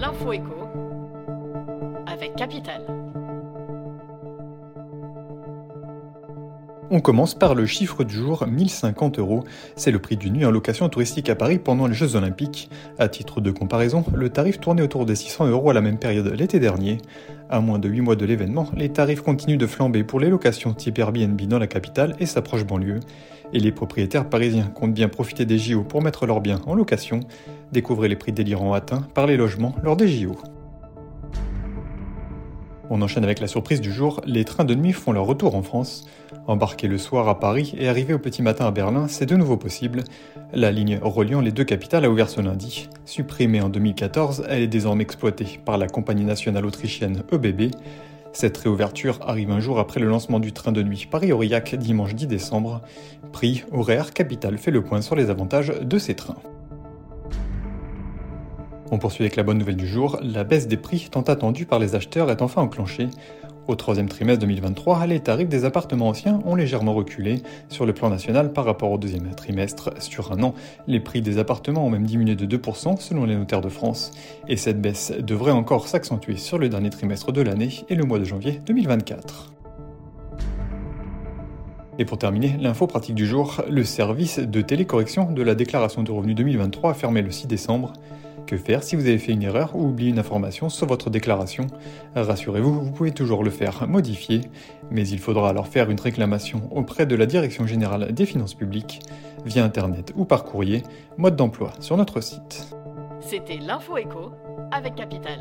L'info écho avec Capital. On commence par le chiffre du jour, 1050 euros. C'est le prix d'une nuit en location touristique à Paris pendant les Jeux Olympiques. À titre de comparaison, le tarif tournait autour des 600 euros à la même période l'été dernier. À moins de 8 mois de l'événement, les tarifs continuent de flamber pour les locations type Airbnb dans la capitale et sa proche banlieue. Et les propriétaires parisiens comptent bien profiter des JO pour mettre leurs biens en location. Découvrez les prix délirants atteints par les logements lors des JO. On enchaîne avec la surprise du jour, les trains de nuit font leur retour en France. Embarquer le soir à Paris et arriver au petit matin à Berlin, c'est de nouveau possible. La ligne reliant les deux capitales a ouvert ce lundi. Supprimée en 2014, elle est désormais exploitée par la compagnie nationale autrichienne EBB. Cette réouverture arrive un jour après le lancement du train de nuit Paris-Aurillac dimanche 10 décembre. Prix, horaire, capital fait le point sur les avantages de ces trains. On poursuit avec la bonne nouvelle du jour, la baisse des prix tant attendue par les acheteurs est enfin enclenchée. Au troisième trimestre 2023, les tarifs des appartements anciens ont légèrement reculé sur le plan national par rapport au deuxième trimestre. Sur un an, les prix des appartements ont même diminué de 2% selon les notaires de France. Et cette baisse devrait encore s'accentuer sur le dernier trimestre de l'année et le mois de janvier 2024. Et pour terminer, l'info pratique du jour, le service de télécorrection de la déclaration de revenus 2023 a fermé le 6 décembre. Que faire si vous avez fait une erreur ou oublié une information sur votre déclaration Rassurez-vous, vous pouvez toujours le faire modifier, mais il faudra alors faire une réclamation auprès de la Direction générale des finances publiques, via Internet ou par courrier, mode d'emploi sur notre site. C'était l'info écho avec Capital.